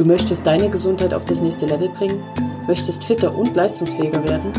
Du möchtest deine Gesundheit auf das nächste Level bringen? Möchtest fitter und leistungsfähiger werden?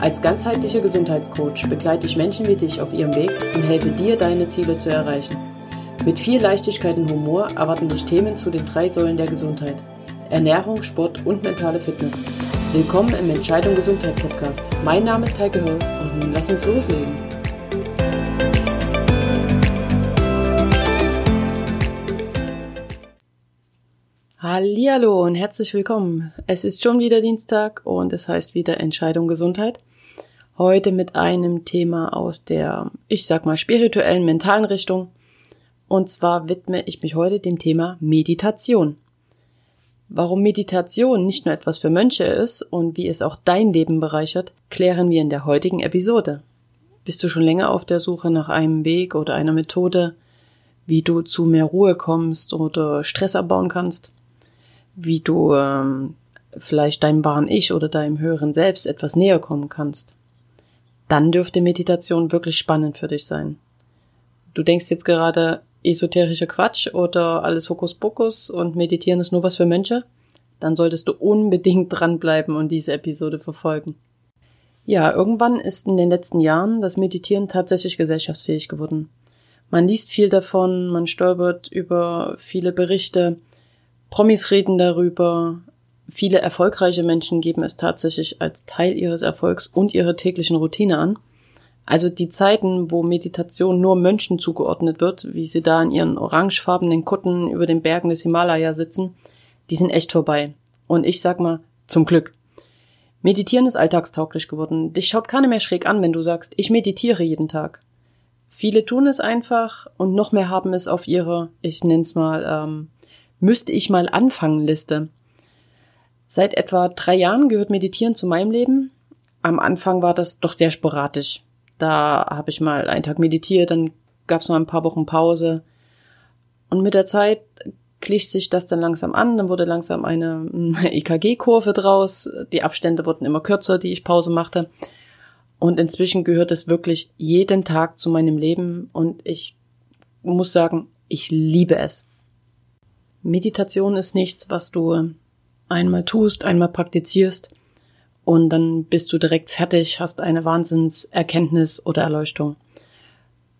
Als ganzheitlicher Gesundheitscoach begleite ich Menschen wie dich auf ihrem Weg und helfe dir, deine Ziele zu erreichen. Mit viel Leichtigkeit und Humor erwarten dich Themen zu den drei Säulen der Gesundheit. Ernährung, Sport und mentale Fitness. Willkommen im Entscheidung Gesundheit Podcast. Mein Name ist Heike Höll und nun lass uns loslegen. Hallihallo und herzlich willkommen. Es ist schon wieder Dienstag und es heißt wieder Entscheidung Gesundheit. Heute mit einem Thema aus der, ich sag mal, spirituellen, mentalen Richtung. Und zwar widme ich mich heute dem Thema Meditation. Warum Meditation nicht nur etwas für Mönche ist und wie es auch dein Leben bereichert, klären wir in der heutigen Episode. Bist du schon länger auf der Suche nach einem Weg oder einer Methode, wie du zu mehr Ruhe kommst oder Stress abbauen kannst? Wie du ähm, vielleicht deinem wahren Ich oder deinem höheren Selbst etwas näher kommen kannst, dann dürfte Meditation wirklich spannend für dich sein. Du denkst jetzt gerade esoterischer Quatsch oder alles Hokuspokus und Meditieren ist nur was für Mönche? Dann solltest du unbedingt dranbleiben und diese Episode verfolgen. Ja, irgendwann ist in den letzten Jahren das Meditieren tatsächlich gesellschaftsfähig geworden. Man liest viel davon, man stolpert über viele Berichte, Promis reden darüber. Viele erfolgreiche Menschen geben es tatsächlich als Teil ihres Erfolgs und ihrer täglichen Routine an. Also die Zeiten, wo Meditation nur Mönchen zugeordnet wird, wie sie da in ihren orangefarbenen Kutten über den Bergen des Himalaya sitzen, die sind echt vorbei. Und ich sag mal, zum Glück. Meditieren ist alltagstauglich geworden. Dich schaut keiner mehr schräg an, wenn du sagst, ich meditiere jeden Tag. Viele tun es einfach und noch mehr haben es auf ihrer, ich nenn's mal, ähm, müsste ich mal anfangen Liste. Seit etwa drei Jahren gehört Meditieren zu meinem Leben. Am Anfang war das doch sehr sporadisch. Da habe ich mal einen Tag meditiert, dann gab es noch ein paar Wochen Pause. Und mit der Zeit glich sich das dann langsam an, dann wurde langsam eine EKG-Kurve draus, die Abstände wurden immer kürzer, die ich Pause machte. Und inzwischen gehört es wirklich jeden Tag zu meinem Leben und ich muss sagen, ich liebe es. Meditation ist nichts, was du einmal tust, einmal praktizierst und dann bist du direkt fertig, hast eine Wahnsinnserkenntnis oder Erleuchtung.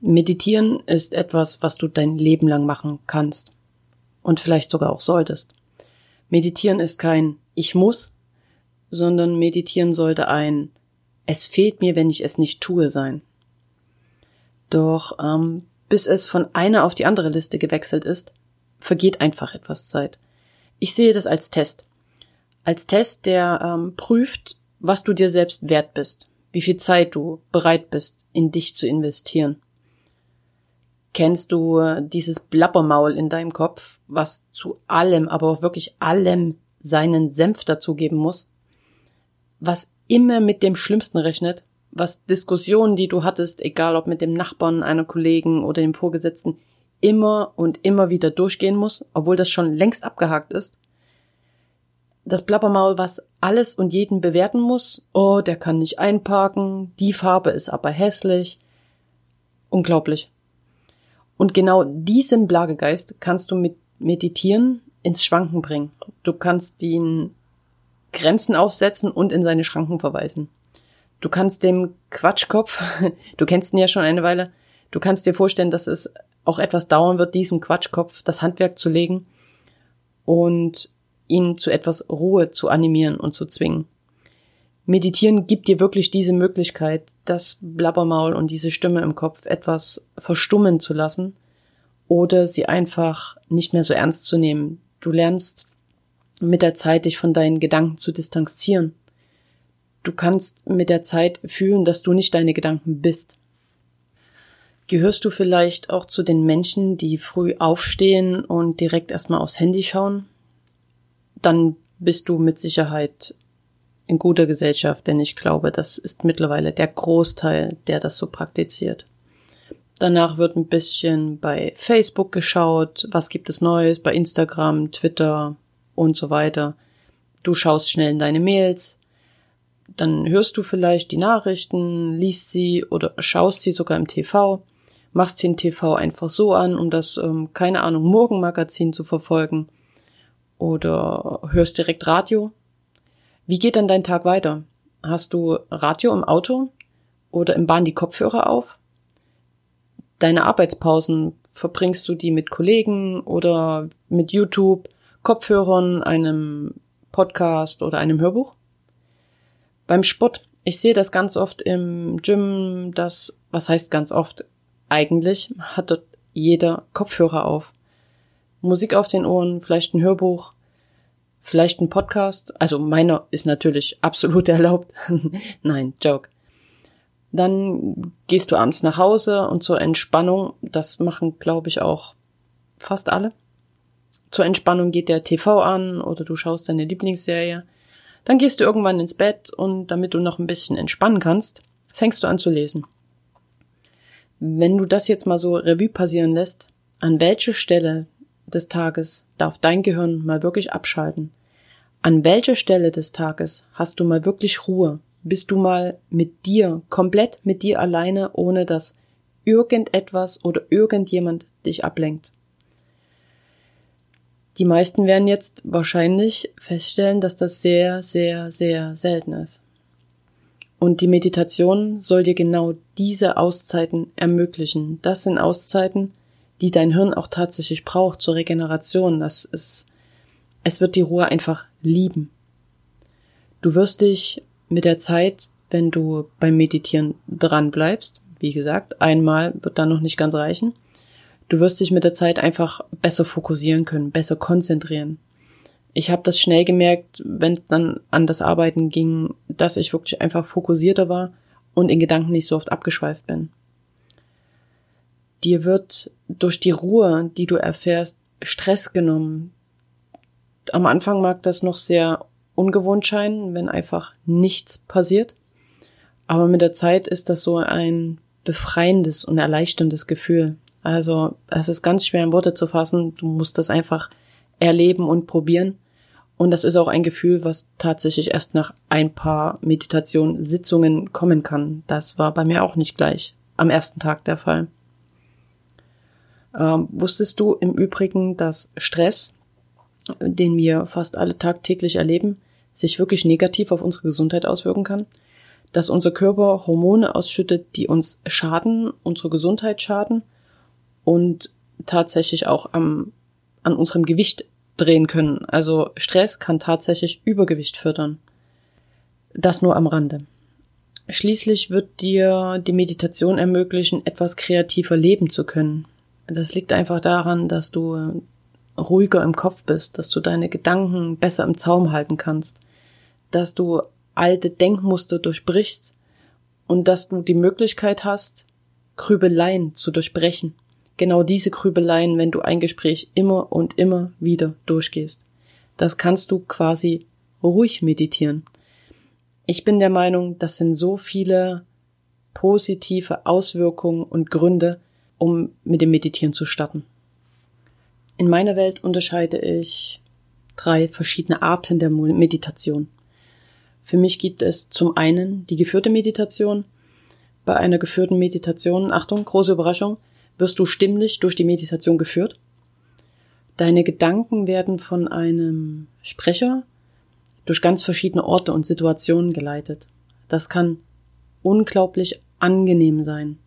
Meditieren ist etwas, was du dein Leben lang machen kannst und vielleicht sogar auch solltest. Meditieren ist kein Ich muss, sondern meditieren sollte ein Es fehlt mir, wenn ich es nicht tue sein. Doch ähm, bis es von einer auf die andere Liste gewechselt ist, vergeht einfach etwas Zeit. Ich sehe das als Test. Als Test, der ähm, prüft, was du dir selbst wert bist, wie viel Zeit du bereit bist, in dich zu investieren. Kennst du äh, dieses Blabbermaul in deinem Kopf, was zu allem, aber auch wirklich allem seinen Senf dazugeben muss? Was immer mit dem Schlimmsten rechnet, was Diskussionen, die du hattest, egal ob mit dem Nachbarn, einer Kollegen oder dem Vorgesetzten, immer und immer wieder durchgehen muss, obwohl das schon längst abgehakt ist. Das Plappermaul, was alles und jeden bewerten muss. Oh, der kann nicht einparken, die Farbe ist aber hässlich. Unglaublich. Und genau diesen Blagegeist kannst du mit Meditieren ins Schwanken bringen. Du kannst ihn Grenzen aufsetzen und in seine Schranken verweisen. Du kannst dem Quatschkopf, du kennst ihn ja schon eine Weile, du kannst dir vorstellen, dass es auch etwas dauern wird, diesem Quatschkopf das Handwerk zu legen und ihn zu etwas Ruhe zu animieren und zu zwingen. Meditieren gibt dir wirklich diese Möglichkeit, das Blabbermaul und diese Stimme im Kopf etwas verstummen zu lassen oder sie einfach nicht mehr so ernst zu nehmen. Du lernst mit der Zeit dich von deinen Gedanken zu distanzieren. Du kannst mit der Zeit fühlen, dass du nicht deine Gedanken bist. Gehörst du vielleicht auch zu den Menschen, die früh aufstehen und direkt erstmal aufs Handy schauen? Dann bist du mit Sicherheit in guter Gesellschaft, denn ich glaube, das ist mittlerweile der Großteil, der das so praktiziert. Danach wird ein bisschen bei Facebook geschaut, was gibt es Neues, bei Instagram, Twitter und so weiter. Du schaust schnell in deine Mails, dann hörst du vielleicht die Nachrichten, liest sie oder schaust sie sogar im TV machst den TV einfach so an, um das, ähm, keine Ahnung, Morgenmagazin zu verfolgen. oder hörst direkt Radio. Wie geht dann dein Tag weiter? Hast du Radio im Auto oder im Bahn die Kopfhörer auf? Deine Arbeitspausen verbringst du die mit Kollegen oder mit YouTube, Kopfhörern, einem Podcast oder einem Hörbuch? Beim Sport, ich sehe das ganz oft im Gym, das, was heißt ganz oft? Eigentlich hat dort jeder Kopfhörer auf. Musik auf den Ohren, vielleicht ein Hörbuch, vielleicht ein Podcast. Also meiner ist natürlich absolut erlaubt. Nein, Joke. Dann gehst du abends nach Hause und zur Entspannung, das machen, glaube ich, auch fast alle. Zur Entspannung geht der TV an oder du schaust deine Lieblingsserie. Dann gehst du irgendwann ins Bett und damit du noch ein bisschen entspannen kannst, fängst du an zu lesen. Wenn du das jetzt mal so Revue passieren lässt, an welche Stelle des Tages darf dein Gehirn mal wirklich abschalten? An welcher Stelle des Tages hast du mal wirklich Ruhe? Bist du mal mit dir, komplett mit dir alleine, ohne dass irgendetwas oder irgendjemand dich ablenkt? Die meisten werden jetzt wahrscheinlich feststellen, dass das sehr, sehr, sehr selten ist. Und die Meditation soll dir genau diese Auszeiten ermöglichen. Das sind Auszeiten, die dein Hirn auch tatsächlich braucht zur Regeneration. Das ist, es wird die Ruhe einfach lieben. Du wirst dich mit der Zeit, wenn du beim Meditieren dran bleibst, wie gesagt, einmal wird da noch nicht ganz reichen, du wirst dich mit der Zeit einfach besser fokussieren können, besser konzentrieren. Ich habe das schnell gemerkt, wenn es dann an das Arbeiten ging, dass ich wirklich einfach fokussierter war und in Gedanken nicht so oft abgeschweift bin. Dir wird durch die Ruhe, die du erfährst, Stress genommen. Am Anfang mag das noch sehr ungewohnt scheinen, wenn einfach nichts passiert. Aber mit der Zeit ist das so ein befreiendes und erleichterndes Gefühl. Also es ist ganz schwer in Worte zu fassen. Du musst das einfach erleben und probieren. Und das ist auch ein Gefühl, was tatsächlich erst nach ein paar Meditationen, Sitzungen kommen kann. Das war bei mir auch nicht gleich am ersten Tag der Fall. Ähm, wusstest du im Übrigen, dass Stress, den wir fast alle tagtäglich erleben, sich wirklich negativ auf unsere Gesundheit auswirken kann? Dass unser Körper Hormone ausschüttet, die uns schaden, unsere Gesundheit schaden und tatsächlich auch am, an unserem Gewicht drehen können. Also Stress kann tatsächlich Übergewicht fördern. Das nur am Rande. Schließlich wird dir die Meditation ermöglichen, etwas kreativer leben zu können. Das liegt einfach daran, dass du äh, ruhiger im Kopf bist, dass du deine Gedanken besser im Zaum halten kannst, dass du alte Denkmuster durchbrichst und dass du die Möglichkeit hast, Grübeleien zu durchbrechen. Genau diese Grübeleien, wenn du ein Gespräch immer und immer wieder durchgehst. Das kannst du quasi ruhig meditieren. Ich bin der Meinung, das sind so viele positive Auswirkungen und Gründe, um mit dem Meditieren zu starten. In meiner Welt unterscheide ich drei verschiedene Arten der Meditation. Für mich gibt es zum einen die geführte Meditation. Bei einer geführten Meditation, Achtung, große Überraschung, wirst du stimmlich durch die Meditation geführt. Deine Gedanken werden von einem Sprecher durch ganz verschiedene Orte und Situationen geleitet. Das kann unglaublich angenehm sein.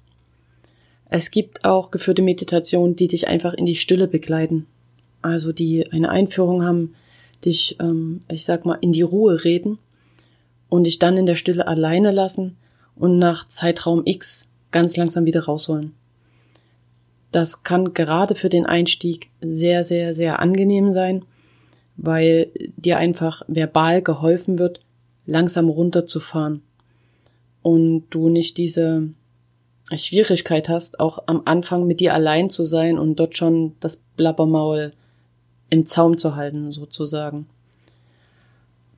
Es gibt auch geführte Meditationen, die dich einfach in die Stille begleiten. Also die eine Einführung haben, dich, ähm, ich sag mal, in die Ruhe reden und dich dann in der Stille alleine lassen und nach Zeitraum X ganz langsam wieder rausholen. Das kann gerade für den Einstieg sehr, sehr, sehr angenehm sein, weil dir einfach verbal geholfen wird, langsam runterzufahren und du nicht diese Schwierigkeit hast, auch am Anfang mit dir allein zu sein und dort schon das Blabbermaul im Zaum zu halten, sozusagen.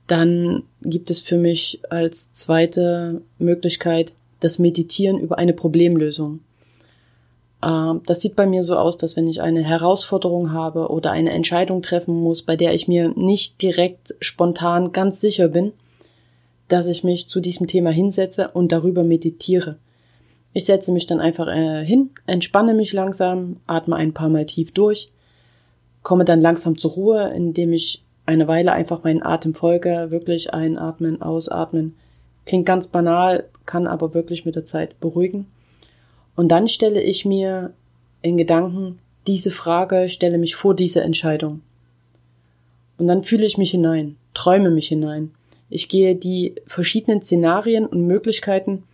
Dann gibt es für mich als zweite Möglichkeit das Meditieren über eine Problemlösung. Ähm, das sieht bei mir so aus, dass wenn ich eine Herausforderung habe oder eine Entscheidung treffen muss, bei der ich mir nicht direkt spontan ganz sicher bin, dass ich mich zu diesem Thema hinsetze und darüber meditiere. Ich setze mich dann einfach äh, hin, entspanne mich langsam, atme ein paar Mal tief durch, komme dann langsam zur Ruhe, indem ich eine Weile einfach meinen Atem folge, wirklich einatmen, ausatmen. Klingt ganz banal, kann aber wirklich mit der Zeit beruhigen. Und dann stelle ich mir in Gedanken diese Frage, stelle mich vor diese Entscheidung. Und dann fühle ich mich hinein, träume mich hinein. Ich gehe die verschiedenen Szenarien und Möglichkeiten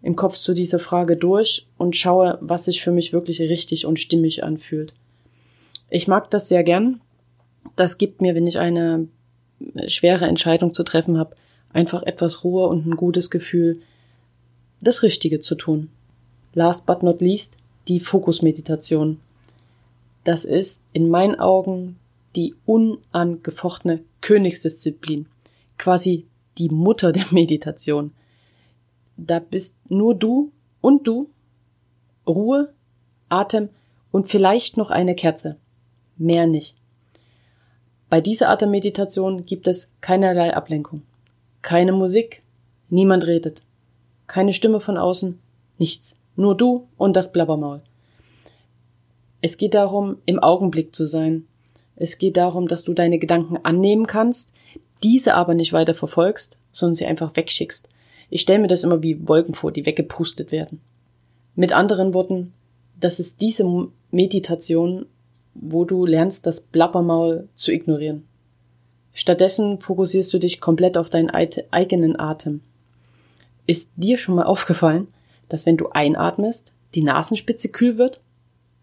im Kopf zu dieser Frage durch und schaue, was sich für mich wirklich richtig und stimmig anfühlt. Ich mag das sehr gern. Das gibt mir, wenn ich eine schwere Entscheidung zu treffen habe, einfach etwas Ruhe und ein gutes Gefühl, das Richtige zu tun. Last but not least, die Fokusmeditation. Das ist in meinen Augen die unangefochtene Königsdisziplin, quasi die Mutter der Meditation. Da bist nur du und du, Ruhe, Atem und vielleicht noch eine Kerze. Mehr nicht. Bei dieser Art der Meditation gibt es keinerlei Ablenkung. Keine Musik, niemand redet. Keine Stimme von außen, nichts. Nur du und das Blabbermaul. Es geht darum, im Augenblick zu sein. Es geht darum, dass du deine Gedanken annehmen kannst, diese aber nicht weiter verfolgst, sondern sie einfach wegschickst. Ich stelle mir das immer wie Wolken vor, die weggepustet werden. Mit anderen Worten, das ist diese Meditation, wo du lernst, das Blabbermaul zu ignorieren. Stattdessen fokussierst du dich komplett auf deinen eigenen Atem. Ist dir schon mal aufgefallen, dass wenn du einatmest, die Nasenspitze kühl wird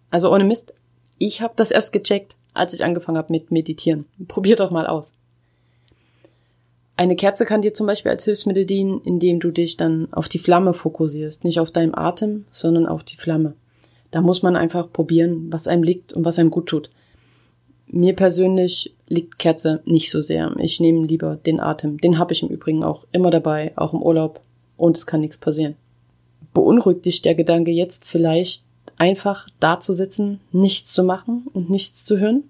also ohne Mist, ich habe das erst gecheckt, als ich angefangen habe mit Meditieren. Probier doch mal aus. Eine Kerze kann dir zum Beispiel als Hilfsmittel dienen, indem du dich dann auf die Flamme fokussierst. Nicht auf deinem Atem, sondern auf die Flamme. Da muss man einfach probieren, was einem liegt und was einem gut tut. Mir persönlich liegt Kerze nicht so sehr. Ich nehme lieber den Atem. Den habe ich im Übrigen auch immer dabei, auch im Urlaub. Und es kann nichts passieren. Beunruhigt dich der Gedanke jetzt vielleicht, einfach da zu sitzen, nichts zu machen und nichts zu hören?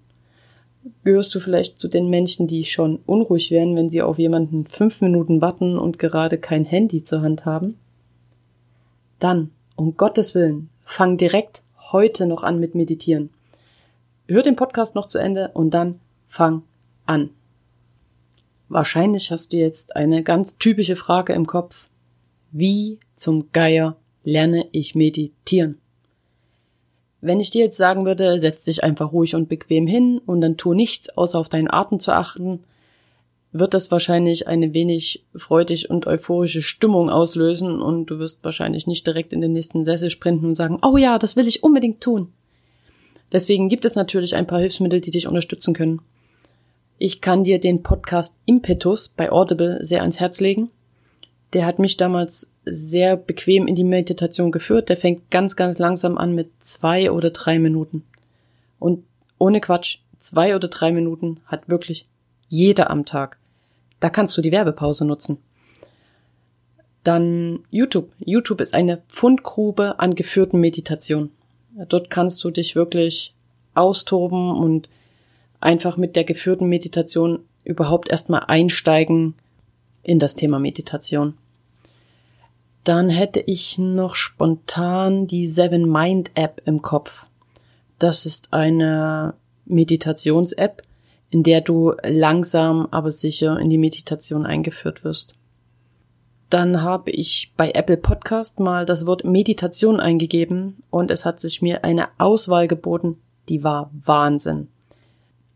Gehörst du vielleicht zu den Menschen, die schon unruhig werden, wenn sie auf jemanden fünf Minuten warten und gerade kein Handy zur Hand haben? Dann, um Gottes Willen, fang direkt heute noch an mit Meditieren. Hör den Podcast noch zu Ende und dann fang an. Wahrscheinlich hast du jetzt eine ganz typische Frage im Kopf. Wie zum Geier lerne ich meditieren? Wenn ich dir jetzt sagen würde, setz dich einfach ruhig und bequem hin und dann tu nichts, außer auf deinen Atem zu achten, wird das wahrscheinlich eine wenig freudig und euphorische Stimmung auslösen und du wirst wahrscheinlich nicht direkt in den nächsten Sessel sprinten und sagen, oh ja, das will ich unbedingt tun. Deswegen gibt es natürlich ein paar Hilfsmittel, die dich unterstützen können. Ich kann dir den Podcast Impetus bei Audible sehr ans Herz legen. Der hat mich damals sehr bequem in die Meditation geführt. Der fängt ganz, ganz langsam an mit zwei oder drei Minuten. Und ohne Quatsch, zwei oder drei Minuten hat wirklich jeder am Tag. Da kannst du die Werbepause nutzen. Dann YouTube. YouTube ist eine Fundgrube an geführten Meditationen. Dort kannst du dich wirklich austoben und einfach mit der geführten Meditation überhaupt erstmal einsteigen in das Thema Meditation. Dann hätte ich noch spontan die Seven Mind App im Kopf. Das ist eine Meditations-App, in der du langsam aber sicher in die Meditation eingeführt wirst. Dann habe ich bei Apple Podcast mal das Wort Meditation eingegeben und es hat sich mir eine Auswahl geboten, die war Wahnsinn.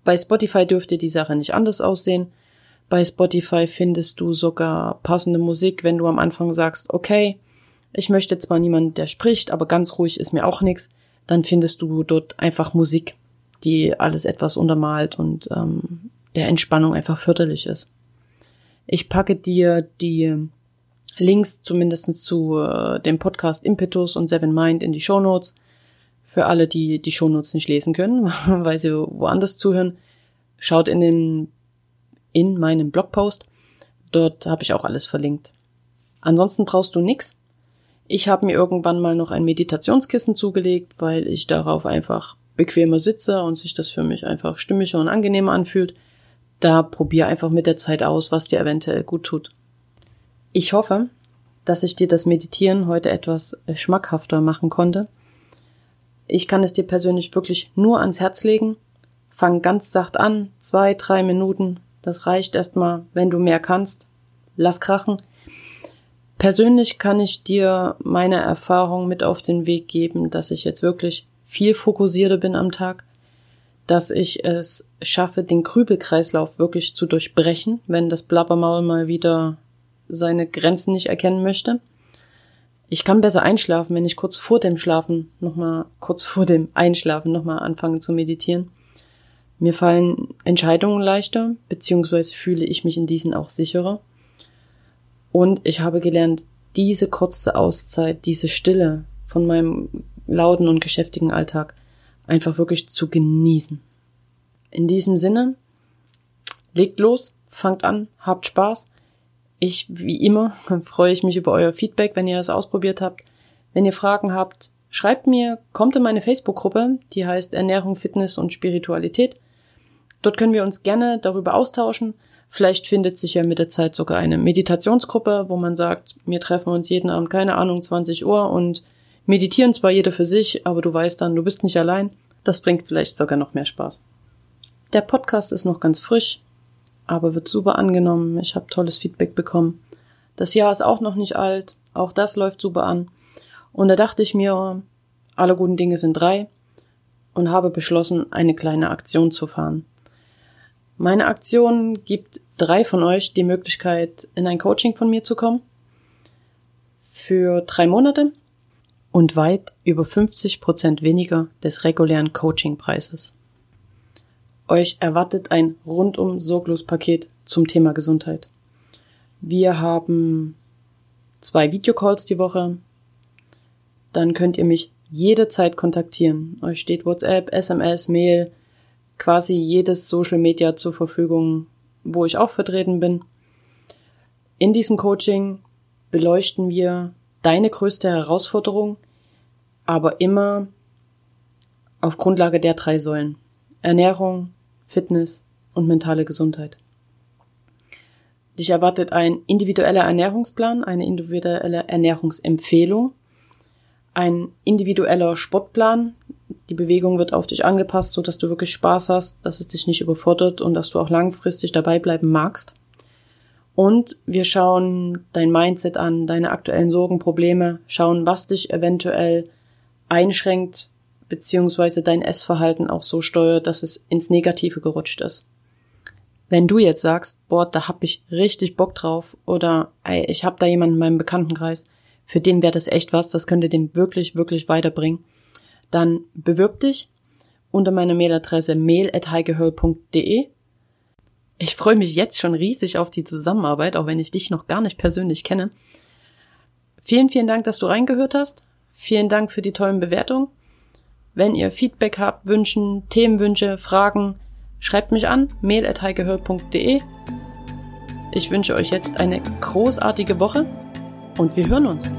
Bei Spotify dürfte die Sache nicht anders aussehen. Bei Spotify findest du sogar passende Musik, wenn du am Anfang sagst, okay, ich möchte zwar niemand, der spricht, aber ganz ruhig ist mir auch nichts, dann findest du dort einfach Musik, die alles etwas untermalt und ähm, der Entspannung einfach förderlich ist. Ich packe dir die Links zumindestens zu äh, dem Podcast Impetus und Seven Mind in die Show Notes. Für alle, die die Show Notes nicht lesen können, weil sie woanders zuhören, schaut in den in meinem Blogpost. Dort habe ich auch alles verlinkt. Ansonsten brauchst du nix. Ich habe mir irgendwann mal noch ein Meditationskissen zugelegt, weil ich darauf einfach bequemer sitze und sich das für mich einfach stimmiger und angenehmer anfühlt. Da probier einfach mit der Zeit aus, was dir eventuell gut tut. Ich hoffe, dass ich dir das Meditieren heute etwas schmackhafter machen konnte. Ich kann es dir persönlich wirklich nur ans Herz legen. Fang ganz sacht an, zwei, drei Minuten, Das reicht erstmal, wenn du mehr kannst. Lass krachen. Persönlich kann ich dir meine Erfahrung mit auf den Weg geben, dass ich jetzt wirklich viel fokussierter bin am Tag, dass ich es schaffe, den Krübelkreislauf wirklich zu durchbrechen, wenn das Blabbermaul mal wieder seine Grenzen nicht erkennen möchte. Ich kann besser einschlafen, wenn ich kurz vor dem Schlafen nochmal, kurz vor dem Einschlafen nochmal anfange zu meditieren. Mir fallen Entscheidungen leichter, beziehungsweise fühle ich mich in diesen auch sicherer. Und ich habe gelernt, diese kurze Auszeit, diese Stille von meinem lauten und geschäftigen Alltag einfach wirklich zu genießen. In diesem Sinne, legt los, fangt an, habt Spaß. Ich, wie immer, freue ich mich über euer Feedback, wenn ihr es ausprobiert habt. Wenn ihr Fragen habt, schreibt mir, kommt in meine Facebook-Gruppe, die heißt Ernährung, Fitness und Spiritualität. Dort können wir uns gerne darüber austauschen. Vielleicht findet sich ja mit der Zeit sogar eine Meditationsgruppe, wo man sagt, wir treffen uns jeden Abend, keine Ahnung, 20 Uhr und meditieren zwar jeder für sich, aber du weißt dann, du bist nicht allein. Das bringt vielleicht sogar noch mehr Spaß. Der Podcast ist noch ganz frisch, aber wird super angenommen. Ich habe tolles Feedback bekommen. Das Jahr ist auch noch nicht alt, auch das läuft super an. Und da dachte ich mir, alle guten Dinge sind drei und habe beschlossen, eine kleine Aktion zu fahren. Meine Aktion gibt drei von euch die Möglichkeit, in ein Coaching von mir zu kommen. Für drei Monate und weit über 50 Prozent weniger des regulären Coachingpreises. Euch erwartet ein rundum sorglos Paket zum Thema Gesundheit. Wir haben zwei Videocalls die Woche. Dann könnt ihr mich jederzeit kontaktieren. Euch steht WhatsApp, SMS, Mail, quasi jedes Social Media zur Verfügung, wo ich auch vertreten bin. In diesem Coaching beleuchten wir deine größte Herausforderung, aber immer auf Grundlage der drei Säulen. Ernährung, Fitness und mentale Gesundheit. Dich erwartet ein individueller Ernährungsplan, eine individuelle Ernährungsempfehlung, ein individueller Sportplan, die Bewegung wird auf dich angepasst, so dass du wirklich Spaß hast, dass es dich nicht überfordert und dass du auch langfristig dabei bleiben magst. Und wir schauen dein Mindset an, deine aktuellen Sorgen, Probleme, schauen, was dich eventuell einschränkt, beziehungsweise dein Essverhalten auch so steuert, dass es ins Negative gerutscht ist. Wenn du jetzt sagst, boah, da hab ich richtig Bock drauf oder ey, ich hab da jemanden in meinem Bekanntenkreis, für den wäre das echt was, das könnte den wirklich, wirklich weiterbringen, dann bewirb dich unter meiner Mailadresse mail.heigehöll.de. Ich freue mich jetzt schon riesig auf die Zusammenarbeit, auch wenn ich dich noch gar nicht persönlich kenne. Vielen, vielen Dank, dass du reingehört hast. Vielen Dank für die tollen Bewertungen. Wenn ihr Feedback habt, Wünschen, Themenwünsche, Fragen, schreibt mich an, mail.heigehöll.de. Ich wünsche euch jetzt eine großartige Woche und wir hören uns.